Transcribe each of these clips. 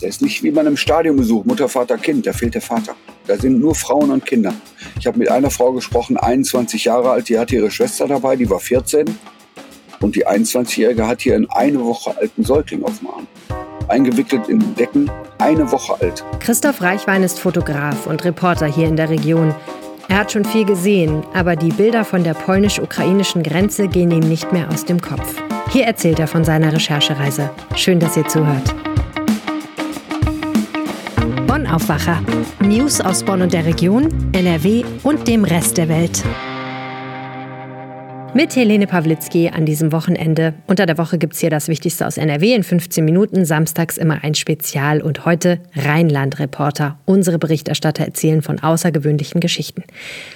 Der ist nicht wie bei einem Stadionbesuch, Mutter, Vater, Kind, da fehlt der Vater. Da sind nur Frauen und Kinder. Ich habe mit einer Frau gesprochen, 21 Jahre alt, die hatte ihre Schwester dabei, die war 14. Und die 21-Jährige hat hier einen eine Woche alten Säugling auf dem Arm. Eingewickelt in Decken, eine Woche alt. Christoph Reichwein ist Fotograf und Reporter hier in der Region. Er hat schon viel gesehen, aber die Bilder von der polnisch-ukrainischen Grenze gehen ihm nicht mehr aus dem Kopf. Hier erzählt er von seiner Recherchereise. Schön, dass ihr zuhört. Bonn Aufwacher. News aus Bonn und der Region, NRW und dem Rest der Welt. Mit Helene Pawlitzki an diesem Wochenende. Unter der Woche gibt es hier das Wichtigste aus NRW in 15 Minuten. Samstags immer ein Spezial und heute Rheinland-Reporter. Unsere Berichterstatter erzählen von außergewöhnlichen Geschichten.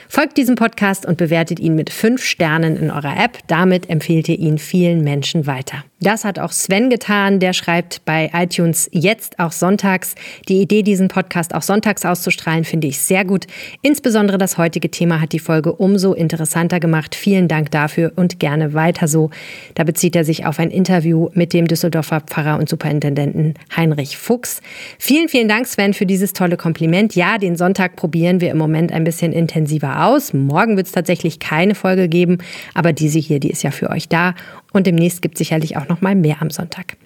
Folgt diesem Podcast und bewertet ihn mit fünf Sternen in eurer App. Damit empfehlt ihr ihn vielen Menschen weiter. Das hat auch Sven getan. Der schreibt bei iTunes jetzt auch sonntags. Die Idee, diesen Podcast auch sonntags auszustrahlen, finde ich sehr gut. Insbesondere das heutige Thema hat die Folge umso interessanter gemacht. Vielen Dank dafür und gerne weiter so. Da bezieht er sich auf ein Interview mit dem Düsseldorfer Pfarrer und Superintendenten Heinrich Fuchs. Vielen, vielen Dank, Sven, für dieses tolle Kompliment. Ja, den Sonntag probieren wir im Moment ein bisschen intensiver aus. Morgen wird es tatsächlich keine Folge geben, aber diese hier, die ist ja für euch da. Und demnächst gibt es sicherlich auch noch mal mehr am Sonntag.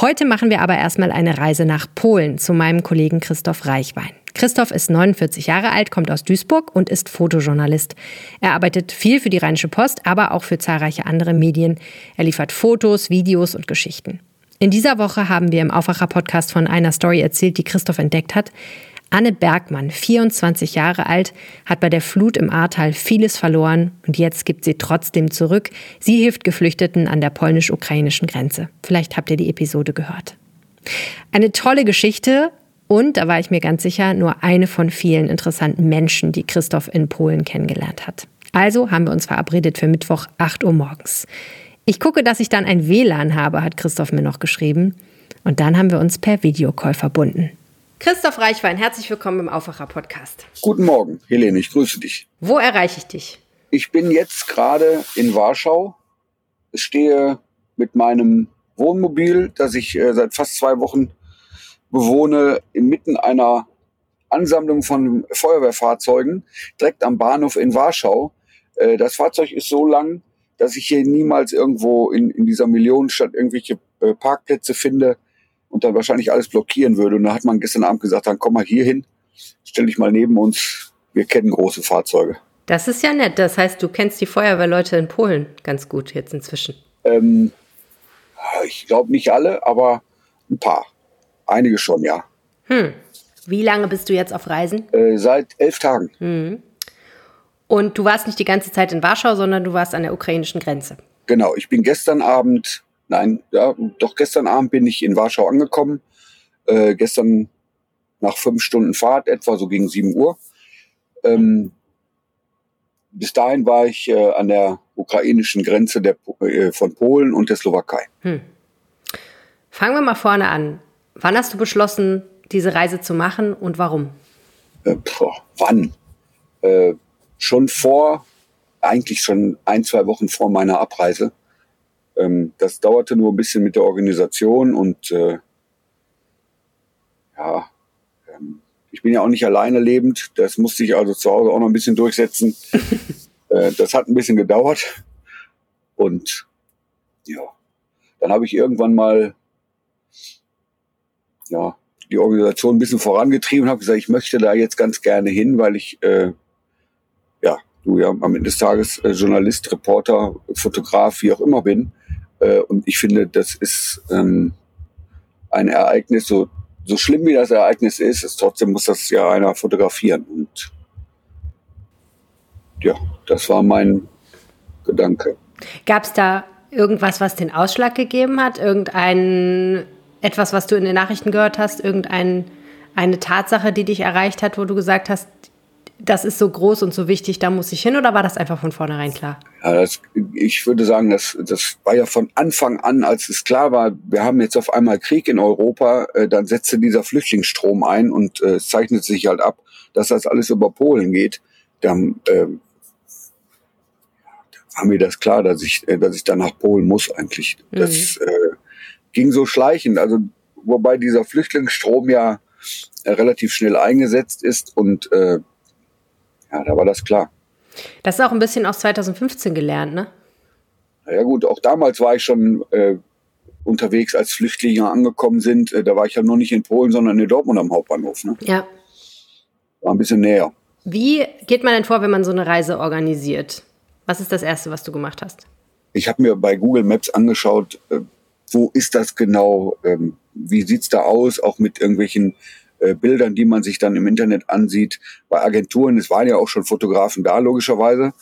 Heute machen wir aber erstmal eine Reise nach Polen zu meinem Kollegen Christoph Reichwein. Christoph ist 49 Jahre alt, kommt aus Duisburg und ist Fotojournalist. Er arbeitet viel für die Rheinische Post, aber auch für zahlreiche andere Medien. Er liefert Fotos, Videos und Geschichten. In dieser Woche haben wir im Aufwacher-Podcast von einer Story erzählt, die Christoph entdeckt hat. Anne Bergmann, 24 Jahre alt, hat bei der Flut im Ahrtal vieles verloren und jetzt gibt sie trotzdem zurück. Sie hilft Geflüchteten an der polnisch-ukrainischen Grenze. Vielleicht habt ihr die Episode gehört. Eine tolle Geschichte und, da war ich mir ganz sicher, nur eine von vielen interessanten Menschen, die Christoph in Polen kennengelernt hat. Also haben wir uns verabredet für Mittwoch 8 Uhr morgens. Ich gucke, dass ich dann ein WLAN habe, hat Christoph mir noch geschrieben. Und dann haben wir uns per Videocall verbunden. Christoph Reichwein, herzlich willkommen im Aufwacher-Podcast. Guten Morgen, Helene, ich grüße dich. Wo erreiche ich dich? Ich bin jetzt gerade in Warschau. Ich stehe mit meinem Wohnmobil, das ich äh, seit fast zwei Wochen bewohne, inmitten einer Ansammlung von Feuerwehrfahrzeugen direkt am Bahnhof in Warschau. Äh, das Fahrzeug ist so lang, dass ich hier niemals irgendwo in, in dieser Millionenstadt irgendwelche äh, Parkplätze finde, und dann wahrscheinlich alles blockieren würde. Und da hat man gestern Abend gesagt, dann komm mal hier hin, stell dich mal neben uns, wir kennen große Fahrzeuge. Das ist ja nett. Das heißt, du kennst die Feuerwehrleute in Polen ganz gut jetzt inzwischen. Ähm, ich glaube nicht alle, aber ein paar. Einige schon, ja. Hm. Wie lange bist du jetzt auf Reisen? Äh, seit elf Tagen. Hm. Und du warst nicht die ganze Zeit in Warschau, sondern du warst an der ukrainischen Grenze. Genau, ich bin gestern Abend Nein, ja, doch gestern Abend bin ich in Warschau angekommen. Äh, gestern nach fünf Stunden Fahrt, etwa so gegen sieben Uhr. Ähm, bis dahin war ich äh, an der ukrainischen Grenze der, äh, von Polen und der Slowakei. Hm. Fangen wir mal vorne an. Wann hast du beschlossen, diese Reise zu machen und warum? Äh, boah, wann? Äh, schon vor, eigentlich schon ein, zwei Wochen vor meiner Abreise. Ähm, das dauerte nur ein bisschen mit der Organisation und äh, ja, ähm, ich bin ja auch nicht alleine lebend. Das musste ich also zu Hause auch noch ein bisschen durchsetzen. äh, das hat ein bisschen gedauert. Und ja, dann habe ich irgendwann mal ja, die Organisation ein bisschen vorangetrieben und habe gesagt, ich möchte da jetzt ganz gerne hin, weil ich äh, ja, du ja am Ende des Tages äh, Journalist, Reporter, Fotograf, wie auch immer bin. Äh, und ich finde, das ist ähm, ein Ereignis, so, so schlimm wie das Ereignis ist, ist trotzdem muss das ja einer fotografieren. Und ja, das war mein Gedanke. Gab es da irgendwas, was den Ausschlag gegeben hat? Irgendein etwas, was du in den Nachrichten gehört hast? Irgendeine Tatsache, die dich erreicht hat, wo du gesagt hast, das ist so groß und so wichtig, da muss ich hin oder war das einfach von vornherein klar? Ja, das, ich würde sagen, das, das war ja von Anfang an, als es klar war, wir haben jetzt auf einmal Krieg in Europa, äh, dann setzte dieser Flüchtlingsstrom ein und äh, es zeichnet sich halt ab, dass das alles über Polen geht. Dann äh, war mir das klar, dass ich, äh, dass ich dann nach Polen muss eigentlich. Das mhm. äh, ging so schleichend. Also wobei dieser Flüchtlingsstrom ja äh, relativ schnell eingesetzt ist und äh, ja, da war das klar. Das ist auch ein bisschen aus 2015 gelernt, ne? Ja gut, auch damals war ich schon äh, unterwegs, als Flüchtlinge angekommen sind. Äh, da war ich ja noch nicht in Polen, sondern in Dortmund am Hauptbahnhof. Ne? Ja. War ein bisschen näher. Wie geht man denn vor, wenn man so eine Reise organisiert? Was ist das Erste, was du gemacht hast? Ich habe mir bei Google Maps angeschaut, äh, wo ist das genau, ähm, wie sieht's da aus, auch mit irgendwelchen äh, Bildern, die man sich dann im Internet ansieht. Bei Agenturen, es waren ja auch schon Fotografen da, logischerweise.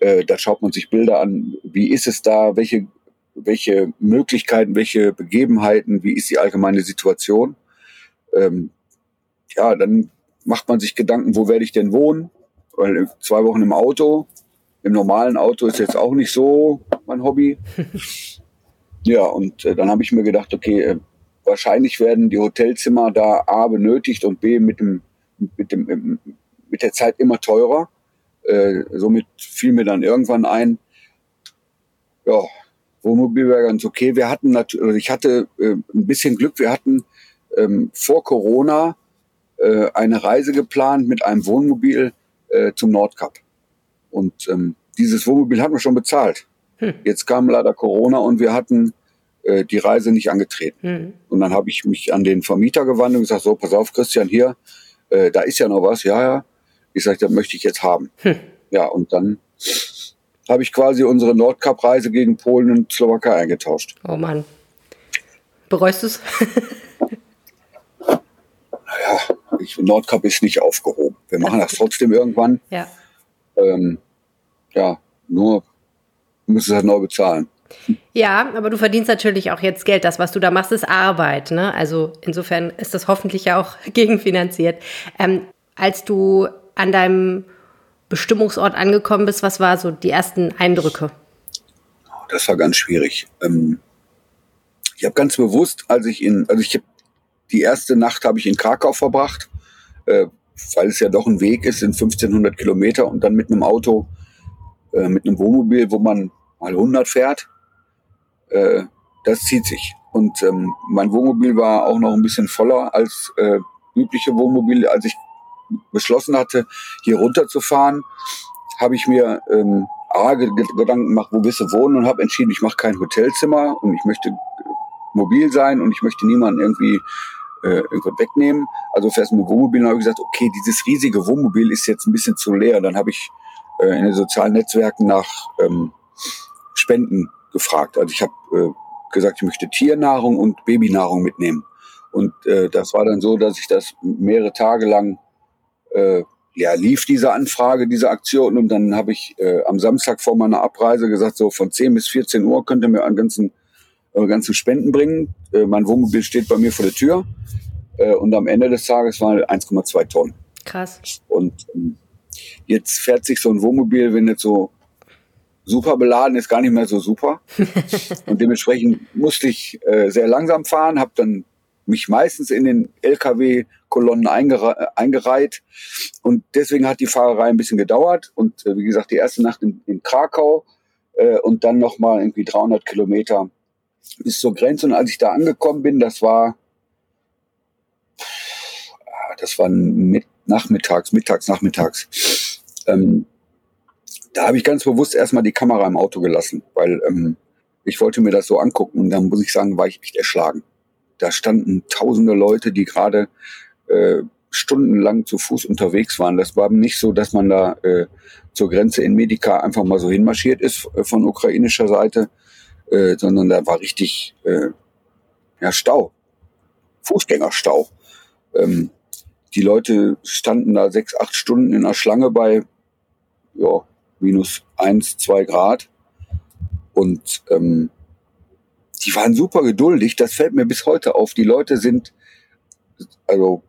Äh, da schaut man sich Bilder an, wie ist es da, welche, welche Möglichkeiten, welche Begebenheiten, wie ist die allgemeine Situation. Ähm, ja, dann macht man sich Gedanken, wo werde ich denn wohnen? Weil zwei Wochen im Auto, im normalen Auto ist jetzt auch nicht so mein Hobby. ja, und äh, dann habe ich mir gedacht, okay, äh, wahrscheinlich werden die Hotelzimmer da A benötigt und B mit dem, mit dem, mit der Zeit immer teurer. Äh, somit fiel mir dann irgendwann ein, ja, Wohnmobil wäre ganz okay. Wir hatten natürlich, also ich hatte äh, ein bisschen Glück, wir hatten ähm, vor Corona äh, eine Reise geplant mit einem Wohnmobil äh, zum Nordkap. Und ähm, dieses Wohnmobil hatten wir schon bezahlt. Hm. Jetzt kam leider Corona und wir hatten äh, die Reise nicht angetreten. Hm. Und dann habe ich mich an den Vermieter gewandt und gesagt, so, pass auf, Christian, hier, äh, da ist ja noch was, ja, ja. Ich sage, das möchte ich jetzt haben. Hm. Ja, und dann habe ich quasi unsere Nordkap-Reise gegen Polen und Slowakei eingetauscht. Oh Mann. Bereust du es? naja, ich, Nordkap ist nicht aufgehoben. Wir machen das trotzdem irgendwann. Ja. Ähm, ja, nur müssen es halt neu bezahlen. Ja, aber du verdienst natürlich auch jetzt Geld. Das, was du da machst, ist Arbeit. Ne? Also insofern ist das hoffentlich ja auch gegenfinanziert. Ähm, als du an deinem Bestimmungsort angekommen bist, was war so die ersten Eindrücke? Das war ganz schwierig. Ähm, ich habe ganz bewusst, als ich in, also ich die erste Nacht habe ich in Krakau verbracht, äh, weil es ja doch ein Weg ist, sind 1500 Kilometer und dann mit einem Auto, äh, mit einem Wohnmobil, wo man mal 100 fährt, äh, das zieht sich. Und ähm, mein Wohnmobil war auch noch ein bisschen voller als äh, übliche Wohnmobile. Als ich beschlossen hatte, hier runterzufahren, habe ich mir ähm, A, Gedanken gemacht, wo willst du wohnen und habe entschieden, ich mache kein Hotelzimmer und ich möchte mobil sein und ich möchte niemanden irgendwie äh, irgendwo wegnehmen. Also fährst mit Wohnmobil und habe ich gesagt, okay, dieses riesige Wohnmobil ist jetzt ein bisschen zu leer. Dann habe ich äh, in den sozialen Netzwerken nach ähm, Spenden gefragt. Also ich habe äh, gesagt, ich möchte Tiernahrung und Babynahrung mitnehmen. Und äh, das war dann so, dass ich das mehrere Tage lang äh, ja, lief diese Anfrage, diese Aktion und dann habe ich äh, am Samstag vor meiner Abreise gesagt, so von 10 bis 14 Uhr könnt ihr mir an ganzen, äh, ganzen Spenden bringen. Äh, mein Wohnmobil steht bei mir vor der Tür äh, und am Ende des Tages waren 1,2 Tonnen. Krass. Und ähm, jetzt fährt sich so ein Wohnmobil, wenn jetzt so super beladen ist, gar nicht mehr so super. und dementsprechend musste ich äh, sehr langsam fahren, habe dann mich meistens in den LKW-Kolonnen eingere eingereiht. Und deswegen hat die Fahrerei ein bisschen gedauert. Und äh, wie gesagt, die erste Nacht in, in Krakau äh, und dann nochmal irgendwie 300 Kilometer bis zur Grenze. Und als ich da angekommen bin, das war, das war mit, nachmittags, mittags, nachmittags. Ähm, da habe ich ganz bewusst erstmal die Kamera im Auto gelassen, weil ähm, ich wollte mir das so angucken und dann muss ich sagen, war ich echt erschlagen. Da standen tausende Leute, die gerade äh, stundenlang zu Fuß unterwegs waren. Das war nicht so, dass man da äh, zur Grenze in Medica einfach mal so hinmarschiert ist äh, von ukrainischer Seite, äh, sondern da war richtig äh, ja, Stau, Fußgängerstau. Ähm, die Leute standen da sechs, acht Stunden in der Schlange bei ja, minus eins, zwei Grad. Und ähm, die waren super geduldig. Das fällt mir bis heute auf. Die Leute sind, also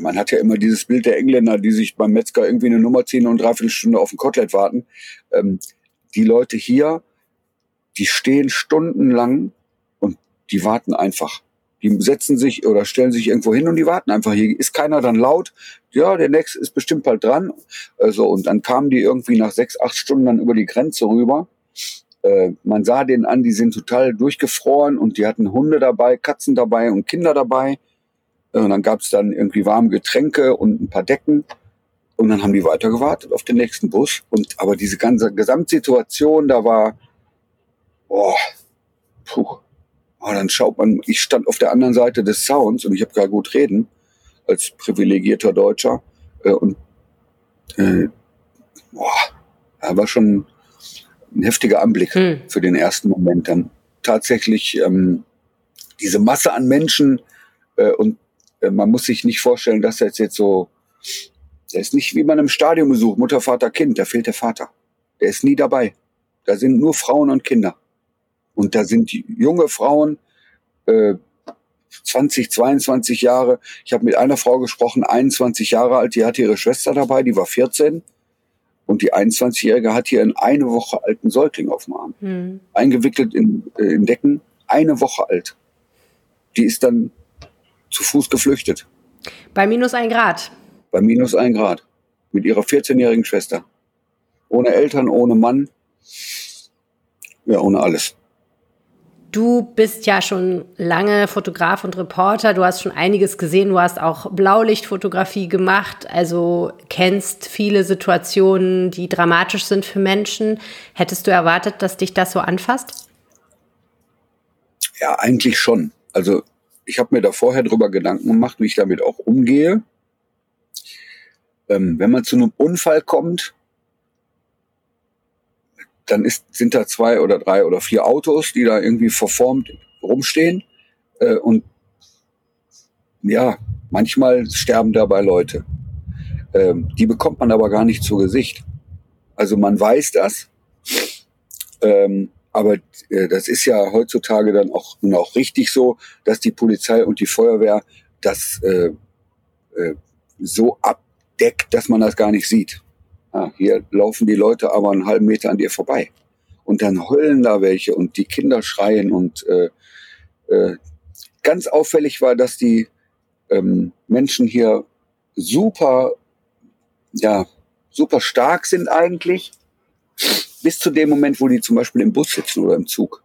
man hat ja immer dieses Bild der Engländer, die sich beim Metzger irgendwie eine Nummer ziehen und dreiviertel Stunde auf ein Kotelett warten. Ähm, die Leute hier, die stehen stundenlang und die warten einfach. Die setzen sich oder stellen sich irgendwo hin und die warten einfach. Hier ist keiner dann laut. Ja, der nächste ist bestimmt bald dran. Also, und dann kamen die irgendwie nach sechs, acht Stunden dann über die Grenze rüber Äh, man sah denen an, die sind total durchgefroren und die hatten Hunde dabei, Katzen dabei und Kinder dabei. Äh, und dann gab es dann irgendwie warme Getränke und ein paar Decken. Und dann haben die weiter gewartet auf den nächsten Bus. Und aber diese ganze Gesamtsituation, da war, boah, puh. Aber dann schaut man, ich stand auf der anderen Seite des Sounds und ich habe gar gut reden als privilegierter Deutscher. Äh, und äh, boah, da war schon ein heftiger Anblick hm. für den ersten Moment. Dann tatsächlich ähm, diese Masse an Menschen äh, und äh, man muss sich nicht vorstellen, dass das jetzt so, der ist nicht wie man im Stadion besucht, Mutter, Vater, Kind, da fehlt der Vater. Der ist nie dabei. Da sind nur Frauen und Kinder. Und da sind junge Frauen, äh, 20, 22 Jahre. Ich habe mit einer Frau gesprochen, 21 Jahre alt, die hatte ihre Schwester dabei, die war 14. Und die 21-Jährige hat hier einen eine Woche alten Säugling auf dem Arm. Hm. Eingewickelt in, äh, in Decken, eine Woche alt. Die ist dann zu Fuß geflüchtet. Bei minus ein Grad. Bei minus ein Grad. Mit ihrer 14-jährigen Schwester. Ohne Eltern, ohne Mann. Ja, ohne alles. Du bist ja schon lange Fotograf und Reporter. Du hast schon einiges gesehen. Du hast auch Blaulichtfotografie gemacht. Also kennst viele Situationen, die dramatisch sind für Menschen. Hättest du erwartet, dass dich das so anfasst? Ja, eigentlich schon. Also ich habe mir da vorher drüber Gedanken gemacht, wie ich damit auch umgehe. Ähm, wenn man zu einem Unfall kommt, dann ist, sind da zwei oder drei oder vier Autos, die da irgendwie verformt rumstehen. Äh, und ja, manchmal sterben dabei Leute. Ähm, die bekommt man aber gar nicht zu Gesicht. Also man weiß das. Ähm, aber äh, das ist ja heutzutage dann auch, nun auch richtig so, dass die Polizei und die Feuerwehr das äh, äh, so abdeckt, dass man das gar nicht sieht. Ja, hier laufen die Leute aber einen halben Meter an dir vorbei. Und dann heulen da welche und die Kinder schreien. Und äh, äh, ganz auffällig war, dass die ähm, Menschen hier super, ja, super stark sind eigentlich. Bis zu dem Moment, wo die zum Beispiel im Bus sitzen oder im Zug.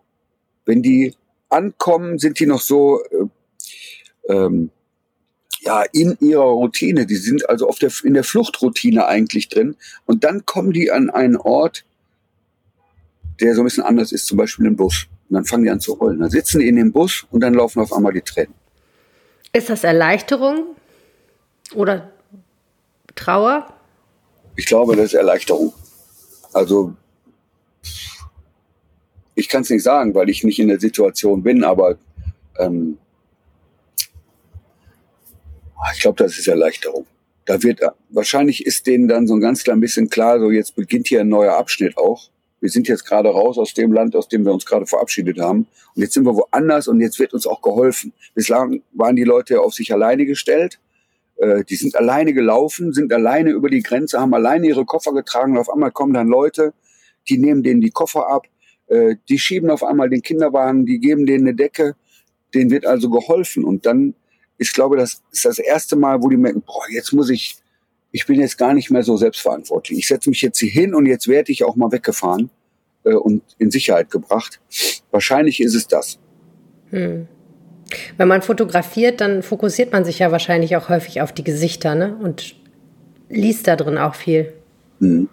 Wenn die ankommen, sind die noch so äh, ähm, ja, in ihrer Routine. Die sind also auf der, in der Fluchtroutine eigentlich drin. Und dann kommen die an einen Ort, der so ein bisschen anders ist, zum Beispiel im Bus. Und dann fangen die an zu heulen. Dann sitzen die in dem Bus und dann laufen auf einmal die Tränen. Ist das Erleichterung oder Trauer? Ich glaube, das ist Erleichterung. Also, ich kann es nicht sagen, weil ich nicht in der Situation bin, aber ähm, ich glaube, das ist Erleichterung. Da wird, wahrscheinlich ist denen dann so ein ganz klein bisschen klar, so jetzt beginnt hier ein neuer Abschnitt auch. Wir sind jetzt gerade raus aus dem Land, aus dem wir uns gerade verabschiedet haben. Und jetzt sind wir woanders und jetzt wird uns auch geholfen. Bislang waren die Leute auf sich alleine gestellt. Äh, die sind alleine gelaufen, sind alleine über die Grenze, haben alleine ihre Koffer getragen. Und auf einmal kommen dann Leute, die nehmen denen die Koffer ab, äh, die schieben auf einmal den Kinderwagen, die geben denen eine Decke. Denen wird also geholfen. Und dann ich glaube, das ist das erste Mal, wo die merken, boah, jetzt muss ich, ich bin jetzt gar nicht mehr so selbstverantwortlich. Ich setze mich jetzt hier hin und jetzt werde ich auch mal weggefahren äh, und in Sicherheit gebracht. Wahrscheinlich ist es das. Hm. Wenn man fotografiert, dann fokussiert man sich ja wahrscheinlich auch häufig auf die Gesichter ne? und liest da drin auch viel. Hm.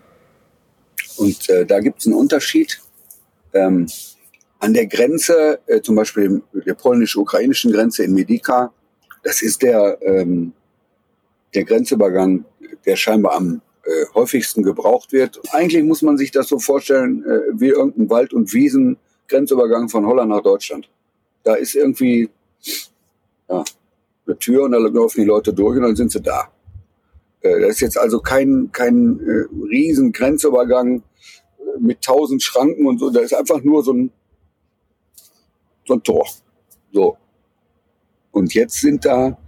Und äh, da gibt es einen Unterschied. Ähm, an der Grenze, äh, zum Beispiel der polnisch-ukrainischen Grenze in Medika, das ist der, ähm, der Grenzübergang, der scheinbar am äh, häufigsten gebraucht wird. Eigentlich muss man sich das so vorstellen äh, wie irgendein Wald- und Wiesen-Grenzübergang von Holland nach Deutschland. Da ist irgendwie ja, eine Tür und da laufen die Leute durch und dann sind sie da. Äh, das ist jetzt also kein, kein äh, riesen Grenzübergang äh, mit tausend Schranken und so. Da ist einfach nur so ein, so ein Tor. So. Und jetzt sind da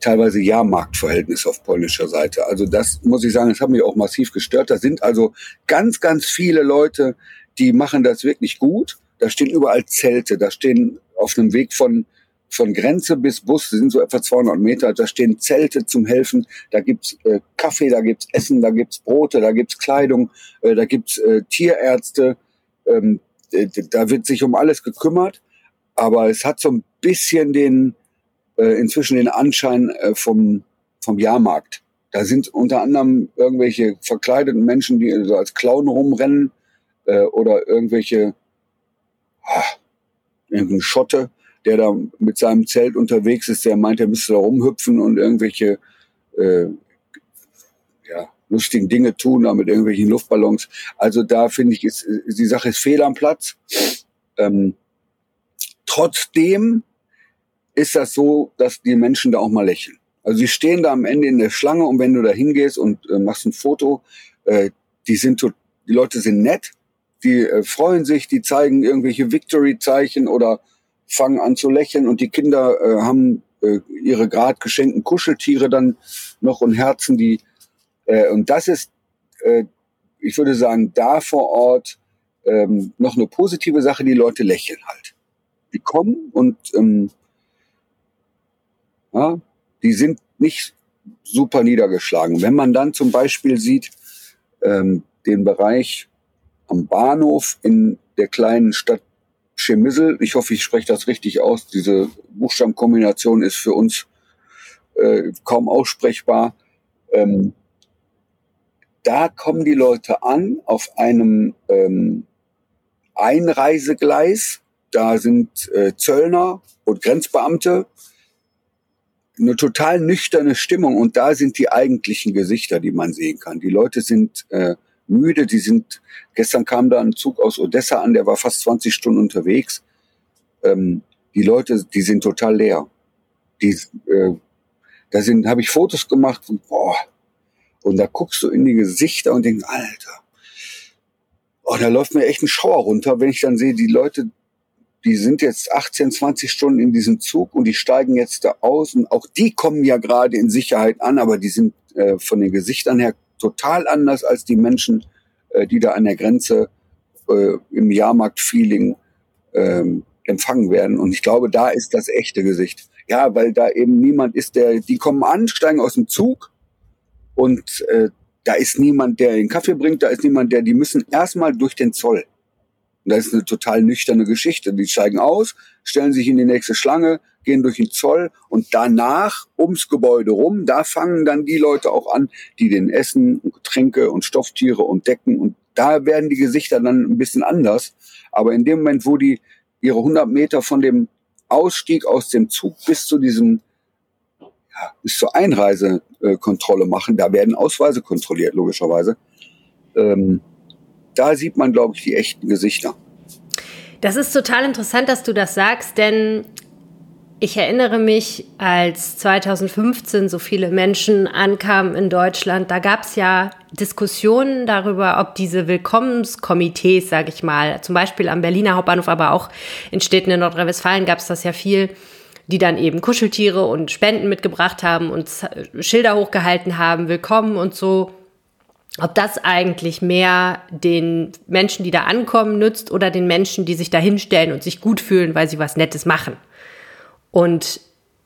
teilweise Jahrmarktverhältnisse auf polnischer Seite. Also das muss ich sagen, das hat mich auch massiv gestört. Da sind also ganz, ganz viele Leute, die machen das wirklich gut. Da stehen überall Zelte, da stehen auf einem Weg von von Grenze bis Bus, sind so etwa 200 Meter, da stehen Zelte zum Helfen, da gibt's äh, Kaffee, da gibt's Essen, da gibt's Brote, da gibt's Kleidung, äh, da gibt's äh, Tierärzte, ähm, äh, da wird sich um alles gekümmert, aber es hat so ein bisschen den, äh, inzwischen den Anschein äh, vom, vom Jahrmarkt. Da sind unter anderem irgendwelche verkleideten Menschen, die so als Clown rumrennen äh, oder irgendwelche ah, irgendein Schotte, der da mit seinem Zelt unterwegs ist, der meint, er müsste da rumhüpfen und irgendwelche äh, ja, lustigen Dinge tun, da mit irgendwelchen Luftballons. Also da finde ich, ist, die Sache ist fehl am Platz. Ähm, trotzdem ist das so, dass die Menschen da auch mal lächeln. Also sie stehen da am Ende in der Schlange und wenn du da hingehst und äh, machst ein Foto, äh, die sind die Leute sind nett, die äh, freuen sich, die zeigen irgendwelche Victory-Zeichen oder fangen an zu lächeln und die Kinder äh, haben äh, ihre grad geschenkten Kuscheltiere dann noch und Herzen, die äh, und das ist, äh, ich würde sagen, da vor Ort ähm, noch eine positive Sache, die Leute lächeln halt. Die kommen und ähm, ja, die sind nicht super niedergeschlagen. Wenn man dann zum Beispiel sieht, ähm, den Bereich am Bahnhof in der kleinen Stadt Chemissel, ich hoffe, ich spreche das richtig aus, diese Buchstabenkombination ist für uns äh, kaum aussprechbar. Ähm, da kommen die Leute an auf einem ähm, Einreisegleis. Da sind äh, Zöllner und Grenzbeamte eine total nüchterne Stimmung und da sind die eigentlichen Gesichter, die man sehen kann. Die Leute sind äh, müde, die sind, gestern kam da ein Zug aus Odessa an, der war fast 20 Stunden unterwegs. Ähm, die Leute, die sind total leer. Die, äh, da sind, habe ich Fotos gemacht und boah, und da guckst du in die Gesichter und denkst, Alter, oh, da läuft mir echt ein Schauer runter, wenn ich dann sehe, die Leute, die sind jetzt 18, 20 Stunden in diesem Zug und die steigen jetzt da aus und auch die kommen ja gerade in Sicherheit an, aber die sind äh, von den Gesichtern her total anders als die Menschen, äh, die da an der Grenze äh, im Jahrmarkt-Feeling ähm, empfangen werden. Und ich glaube, da ist das echte Gesicht. Ja, weil da eben niemand ist, der, die kommen an, steigen aus dem Zug und äh, da ist niemand, der den Kaffee bringt, da ist niemand, der, die müssen erstmal durch den Zoll. Und das ist eine total nüchterne Geschichte. Die steigen aus, stellen sich in die nächste Schlange, gehen durch den Zoll und danach ums Gebäude rum, da fangen dann die Leute auch an, die den Essen und Getränke und Stofftiere und Decken und da werden die Gesichter dann ein bisschen anders. Aber in dem Moment, wo die ihre 100 Meter von dem Ausstieg aus dem Zug bis zu diesem ja, bis zur Einreisekontrolle machen. Da werden Ausweise kontrolliert, logischerweise. Ähm, da sieht man, glaube ich, die echten Gesichter. Das ist total interessant, dass du das sagst, denn ich erinnere mich, als 2015 so viele Menschen ankamen in Deutschland, da gab es ja Diskussionen darüber, ob diese Willkommenskomitees, sage ich mal, zum Beispiel am Berliner Hauptbahnhof, aber auch in Städten in Nordrhein-Westfalen gab es das ja viel, die dann eben Kuscheltiere und Spenden mitgebracht haben und Schilder hochgehalten haben, willkommen und so. Ob das eigentlich mehr den Menschen, die da ankommen, nützt oder den Menschen, die sich da hinstellen und sich gut fühlen, weil sie was Nettes machen. Und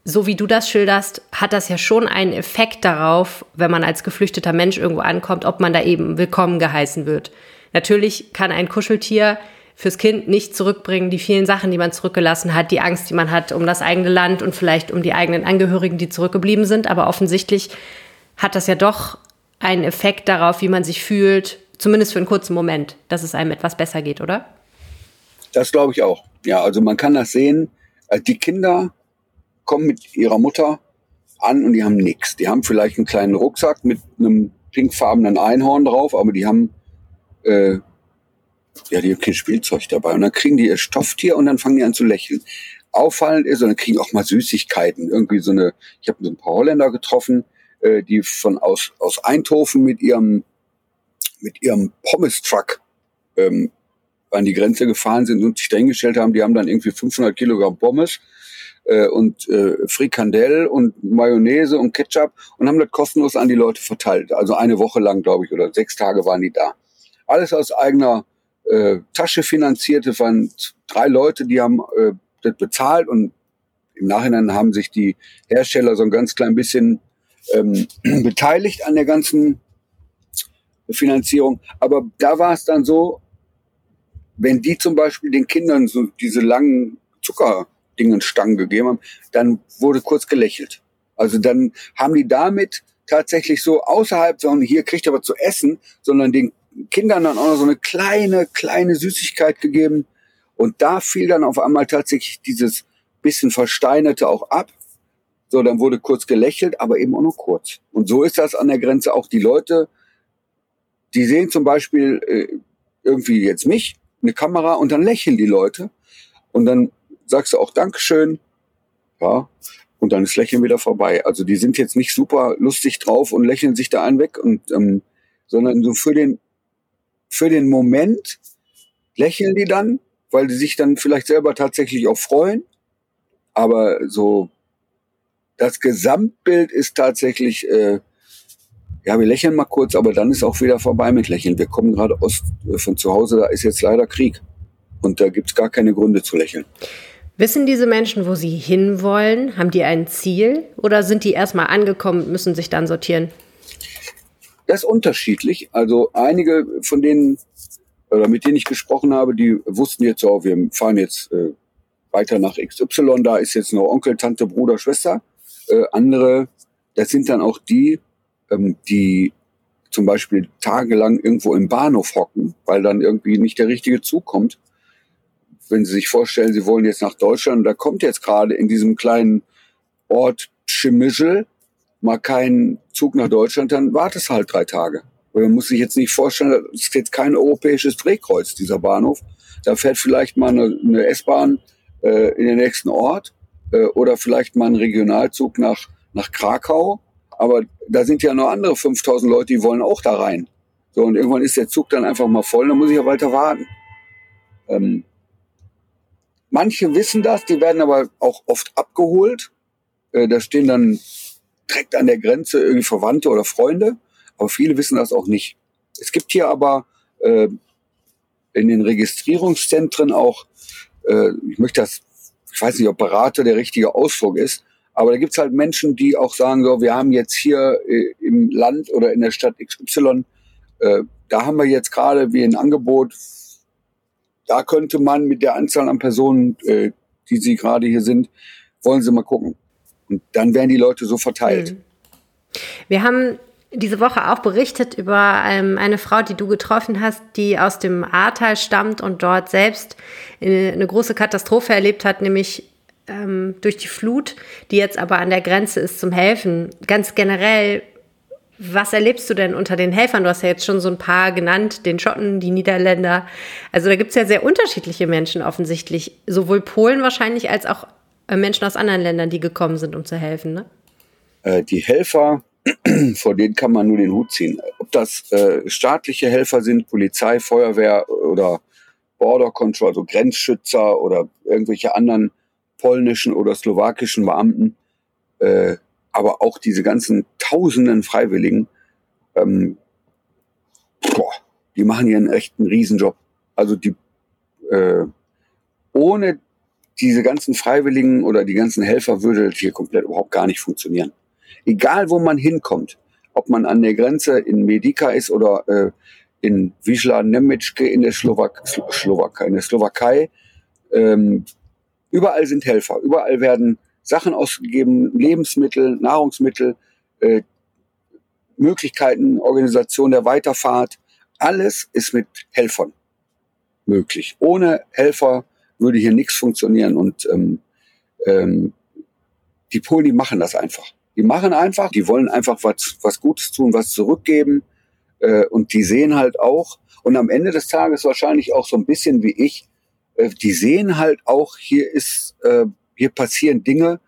so wie du das schilderst, hat das ja schon einen Effekt darauf, wenn man als geflüchteter Mensch irgendwo ankommt, ob man da eben willkommen geheißen wird. Natürlich kann ein Kuscheltier fürs Kind nicht zurückbringen, die vielen Sachen, die man zurückgelassen hat, die Angst, die man hat um das eigene Land und vielleicht um die eigenen Angehörigen, die zurückgeblieben sind. Aber offensichtlich hat das ja doch einen Effekt darauf, wie man sich fühlt, zumindest für einen kurzen Moment, dass es einem etwas besser geht, oder? Das glaube ich auch. Ja, also man kann das sehen. Äh, die Kinder kommen mit ihrer Mutter an und die haben nichts. Die haben vielleicht einen kleinen Rucksack mit einem pinkfarbenen Einhorn drauf, aber die haben äh, ja, die haben kein Spielzeug dabei. Und dann kriegen die ihr Stofftier und dann fangen die an zu lächeln. Auffallend ist, und dann kriegen auch mal Süßigkeiten. Irgendwie so eine, ich habe so ein paar Holländer getroffen, äh, die von aus, aus Eindhoven mit ihrem, mit ihrem Pommes-Truck ähm, an die Grenze gefahren sind und sich dahingestellt haben. Die haben dann irgendwie 500 Kilogramm Pommes äh, und äh, Frikandel und Mayonnaise und Ketchup und haben das kostenlos an die Leute verteilt. Also eine Woche lang, glaube ich, oder sechs Tage waren die da. Alles aus eigener äh, Tasche finanzierte, waren drei Leute, die haben äh, das bezahlt und im Nachhinein haben sich die Hersteller so ein ganz klein bisschen ähm, beteiligt an der ganzen Finanzierung. Aber da war es dann so, wenn die zum Beispiel den Kindern so diese langen Zuckerdingen Stangen gegeben haben, dann wurde kurz gelächelt. Also dann haben die damit tatsächlich so außerhalb, sondern hier kriegt er was zu essen, sondern den Kindern dann auch noch so eine kleine, kleine Süßigkeit gegeben. Und da fiel dann auf einmal tatsächlich dieses bisschen Versteinerte auch ab. So, dann wurde kurz gelächelt, aber eben auch nur kurz. Und so ist das an der Grenze auch. Die Leute, die sehen zum Beispiel äh, irgendwie jetzt mich, eine Kamera, und dann lächeln die Leute. Und dann sagst du auch Dankeschön. Ja, und dann ist Lächeln wieder vorbei. Also die sind jetzt nicht super lustig drauf und lächeln sich da einen weg, und, ähm, sondern so für den, für den Moment lächeln die dann, weil die sich dann vielleicht selber tatsächlich auch freuen. Aber so das Gesamtbild ist tatsächlich, äh, ja, wir lächeln mal kurz, aber dann ist auch wieder vorbei mit Lächeln. Wir kommen gerade aus, äh, von zu Hause, da ist jetzt leider Krieg. Und da gibt's gar keine Gründe zu lächeln. Wissen diese Menschen, wo sie hinwollen? Haben die ein Ziel? Oder sind die erstmal angekommen und müssen sich dann sortieren? Das ist unterschiedlich. Also einige von denen, oder mit denen ich gesprochen habe, die wussten jetzt auch, wir fahren jetzt äh, weiter nach XY, da ist jetzt noch Onkel, Tante, Bruder, Schwester. Äh, andere, das sind dann auch die, ähm, die zum Beispiel tagelang irgendwo im Bahnhof hocken, weil dann irgendwie nicht der richtige Zug kommt wenn Sie sich vorstellen, Sie wollen jetzt nach Deutschland, da kommt jetzt gerade in diesem kleinen Ort Schimischel mal kein Zug nach Deutschland, dann wartet es halt drei Tage. man muss sich jetzt nicht vorstellen, das ist jetzt kein europäisches Drehkreuz, dieser Bahnhof. Da fährt vielleicht mal eine, eine S-Bahn äh, in den nächsten Ort äh, oder vielleicht mal ein Regionalzug nach, nach Krakau. Aber da sind ja noch andere 5000 Leute, die wollen auch da rein. So, und irgendwann ist der Zug dann einfach mal voll, dann muss ich ja weiter warten. Ähm, Manche wissen das, die werden aber auch oft abgeholt. Äh, da stehen dann direkt an der Grenze irgendwie Verwandte oder Freunde, aber viele wissen das auch nicht. Es gibt hier aber äh, in den Registrierungszentren auch, äh, ich möchte das, ich weiß nicht, ob Berater der richtige Ausdruck ist, aber da gibt's halt Menschen, die auch sagen, so, wir haben jetzt hier äh, im Land oder in der Stadt XY, äh, da haben wir jetzt gerade wie ein Angebot da könnte man mit der Anzahl an Personen, äh, die Sie gerade hier sind, wollen Sie mal gucken. Und dann werden die Leute so verteilt. Hm. Wir haben diese Woche auch berichtet über ähm, eine Frau, die du getroffen hast, die aus dem Ahrtal stammt und dort selbst äh, eine große Katastrophe erlebt hat, nämlich ähm, durch die Flut, die jetzt aber an der Grenze ist zum Helfen. Ganz generell, was erlebst du denn unter den Helfern? Du hast ja jetzt schon so ein paar genannt, den Schotten, die Niederländer. Also da gibt es ja sehr unterschiedliche Menschen offensichtlich. Sowohl Polen wahrscheinlich als auch äh, Menschen aus anderen Ländern, die gekommen sind, um zu helfen. Ne? Äh, die Helfer, vor denen kann man nur den Hut ziehen. Ob das äh, staatliche Helfer sind, Polizei, Feuerwehr oder Border Control, also Grenzschützer oder irgendwelche anderen polnischen oder slowakischen Beamten, äh, aber auch diese ganzen tausenden Freiwilligen, ähm, boah, die machen hier einen echten Riesenjob. Also die äh, ohne diese ganzen Freiwilligen oder die ganzen Helfer würde das hier komplett überhaupt gar nicht funktionieren. Egal wo man hinkommt, ob man an der Grenze in Medika ist oder äh, in Wisla Nemetschke in der Slowak Slowakei, in der Slowakei, ähm, überall sind Helfer, überall werden Sachen ausgegeben, Lebensmittel, Nahrungsmittel, äh, Möglichkeiten, Organisation der Weiterfahrt. Alles ist mit Helfern möglich. Ohne Helfer würde hier nichts funktionieren. Und ähm, ähm, die Polen, die machen das einfach. Die machen einfach, die wollen einfach was, was Gutes tun, was zurückgeben. Äh, und die sehen halt auch, und am Ende des Tages wahrscheinlich auch so ein bisschen wie ich, äh, die sehen halt auch, hier ist äh, hier passieren Dinge,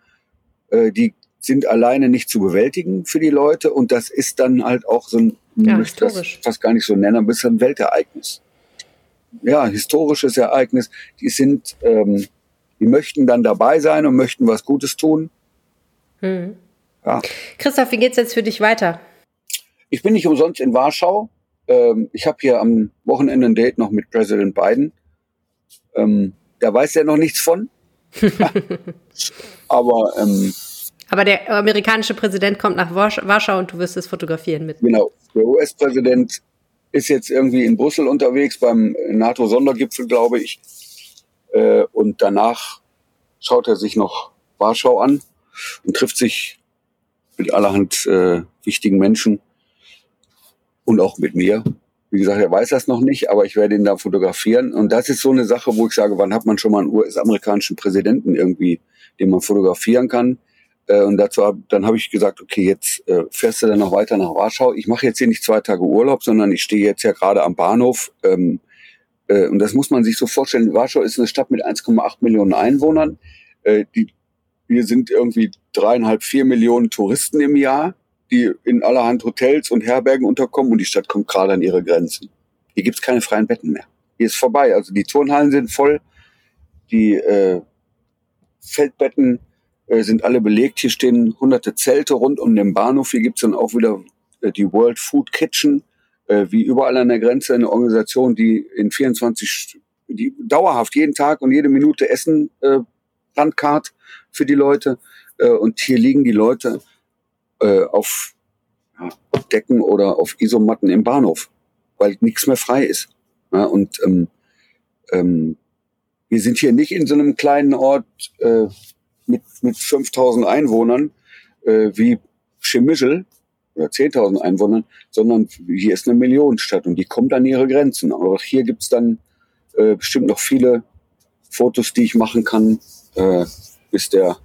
äh, die sind alleine nicht zu bewältigen für die Leute und das ist dann halt auch so ein, ja, möchte das fast gar nicht so nennen, ein Weltereignis. Ja, historisches Ereignis. Die sind, ähm, die möchten dann dabei sein und möchten was Gutes tun. Hm. Ja. Christoph, wie geht's jetzt für dich weiter? Ich bin nicht umsonst in Warschau. Ähm, ich habe hier am Wochenende ein Date noch mit Präsident Biden. Ähm, da weiß er noch nichts von. Aber ähm, aber der amerikanische Präsident kommt nach Warschau und du wirst es fotografieren mit. Genau. Der US-Präsident ist jetzt irgendwie in Brüssel unterwegs beim NATO-Sondergipfel, glaube ich. Äh, und danach schaut er sich noch Warschau an und trifft sich mit allerhand äh, wichtigen Menschen und auch mit mir. Wie gesagt, er weiß das noch nicht, aber ich werde ihn da fotografieren. Und das ist so eine Sache, wo ich sage, wann hat man schon mal einen US-amerikanischen Präsidenten irgendwie, den man fotografieren kann? Äh, und dazu hab, dann habe ich gesagt, okay, jetzt äh, fährst du dann noch weiter nach Warschau. Ich mache jetzt hier nicht zwei Tage Urlaub, sondern ich stehe jetzt ja gerade am Bahnhof. Ähm, äh, und das muss man sich so vorstellen. Warschau ist eine Stadt mit 1,8 Millionen Einwohnern. Äh, die, wir sind irgendwie dreieinhalb, vier Millionen Touristen im Jahr, die in allerhand Hotels und Herbergen unterkommen und die Stadt kommt gerade an ihre Grenzen. Hier gibt's keine freien Betten mehr. Hier ist vorbei. Also die Turnhallen sind voll, die äh, Feldbetten äh, sind alle belegt. Hier stehen hunderte Zelte rund um den Bahnhof. Hier gibt's dann auch wieder äh, die World Food Kitchen, äh, wie überall an der Grenze eine Organisation, die in 24, die dauerhaft jeden Tag und jede Minute Essen äh, landkart für die Leute. Äh, und hier liegen die Leute äh, auf ja, Decken oder auf Isomatten im Bahnhof, weil nichts mehr frei ist. Ja, und ähm, ähm, wir sind hier nicht in so einem kleinen Ort äh, mit, mit 5000 Einwohnern äh, wie Chemischel oder 10.000 Einwohnern, sondern hier ist eine Millionenstadt und die kommt an ihre Grenzen. Aber auch hier gibt's dann äh, bestimmt noch viele Fotos, die ich machen kann, äh, bis der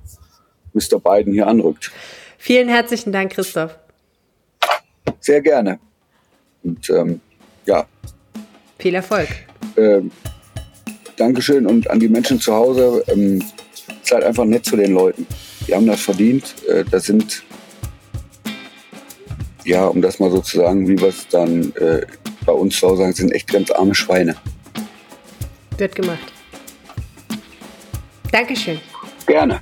Mr. Biden hier anrückt. Vielen herzlichen Dank, Christoph. Sehr gerne. Und ähm, ja. Viel Erfolg. Ähm, Dankeschön und an die Menschen zu Hause. Ähm, seid einfach nett zu den Leuten. Die haben das verdient. Äh, das sind, ja, um das mal so zu sagen, wie wir es dann äh, bei uns zu Hause sagen, sind echt ganz arme Schweine. Wird gemacht. Dankeschön. Gerne.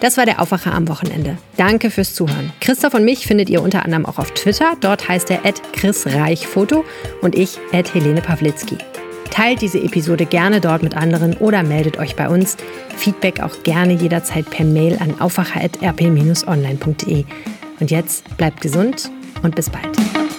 Das war der Aufwacher am Wochenende. Danke fürs Zuhören. Christoph und mich findet ihr unter anderem auch auf Twitter. Dort heißt er @chrisreichfoto und ich Helene Pawlitzki. Teilt diese Episode gerne dort mit anderen oder meldet euch bei uns. Feedback auch gerne jederzeit per Mail an aufwacher.rp-online.de. Und jetzt bleibt gesund und bis bald.